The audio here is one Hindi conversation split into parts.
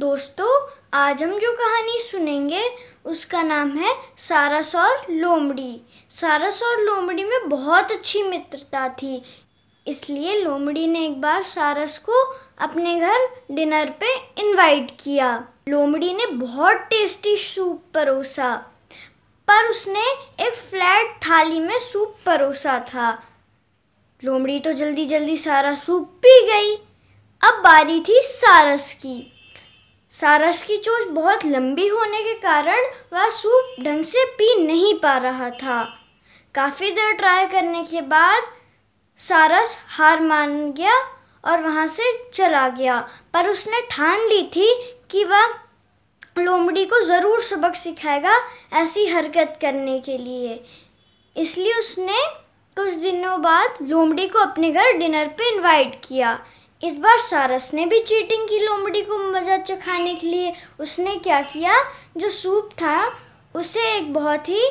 दोस्तों, आज हम जो कहानी सुनेंगे, उसका नाम है सारस और लोमड़ी। सारस और लोमड़ी में बहुत अच्छी मित्रता थी, इसलिए लोमड़ी ने एक बार सारस को अपने घर डिनर पे इनवाइट किया। लोमड़ी ने बहुत टेस्टी सूप परोसा, पर उसने एक फ्लैट थाली में सूप परोसा था। लोमड़ी तो जल्दी जल्दी सारा सूप पी गई। अब बारी थी सारस की। सारस की चोच बहुत लंबी होने के कारण वह सूप ढंग से पी नहीं पा रहा था। काफ़ी देर ट्राई करने के बाद सारस हार मान गया और वहाँ से चला गया, पर उसने ठान ली थी कि वह लोमड़ी को ज़रूर सबक सिखाएगा ऐसी हरकत करने के लिए। इसलिए उसने कुछ दिनों बाद लोमड़ी को अपने घर डिनर पे इनवाइट किया। इस बार सारस ने भी चीटिंग की लोमड़ी को मज़ा चखाने के लिए उसने क्या किया? जो सूप था, उसे एक बहुत ही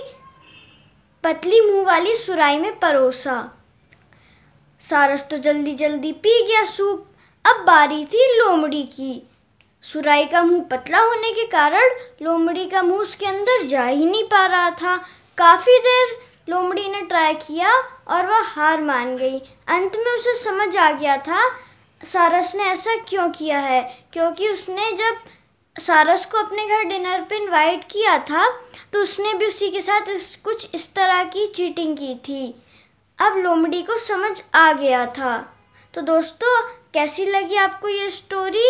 पतली मुँह वाली सुराई में परोसा। सारस तो जल्दी जल्दी पी गया सूप। अब बारी थी लोमड़ी की। सुराई का मुँह पतला होने के कारण लोमड़ी का मुँह उसके अंदर जा ही नहीं पा रहा था। काफ़ी देर लोमड़ी ने ट्राई किया और वह हार मान गई। अंत में उसे समझ आ गया था सारस ने ऐसा क्यों किया है? क्योंकि उसने जब सारस को अपने घर डिनर पे इनवाइट किया था तो उसने भी उसी के साथ इस, कुछ इस तरह की चीटिंग की थी। अब लोमड़ी को समझ आ गया था। तो दोस्तों कैसी लगी आपको ये स्टोरी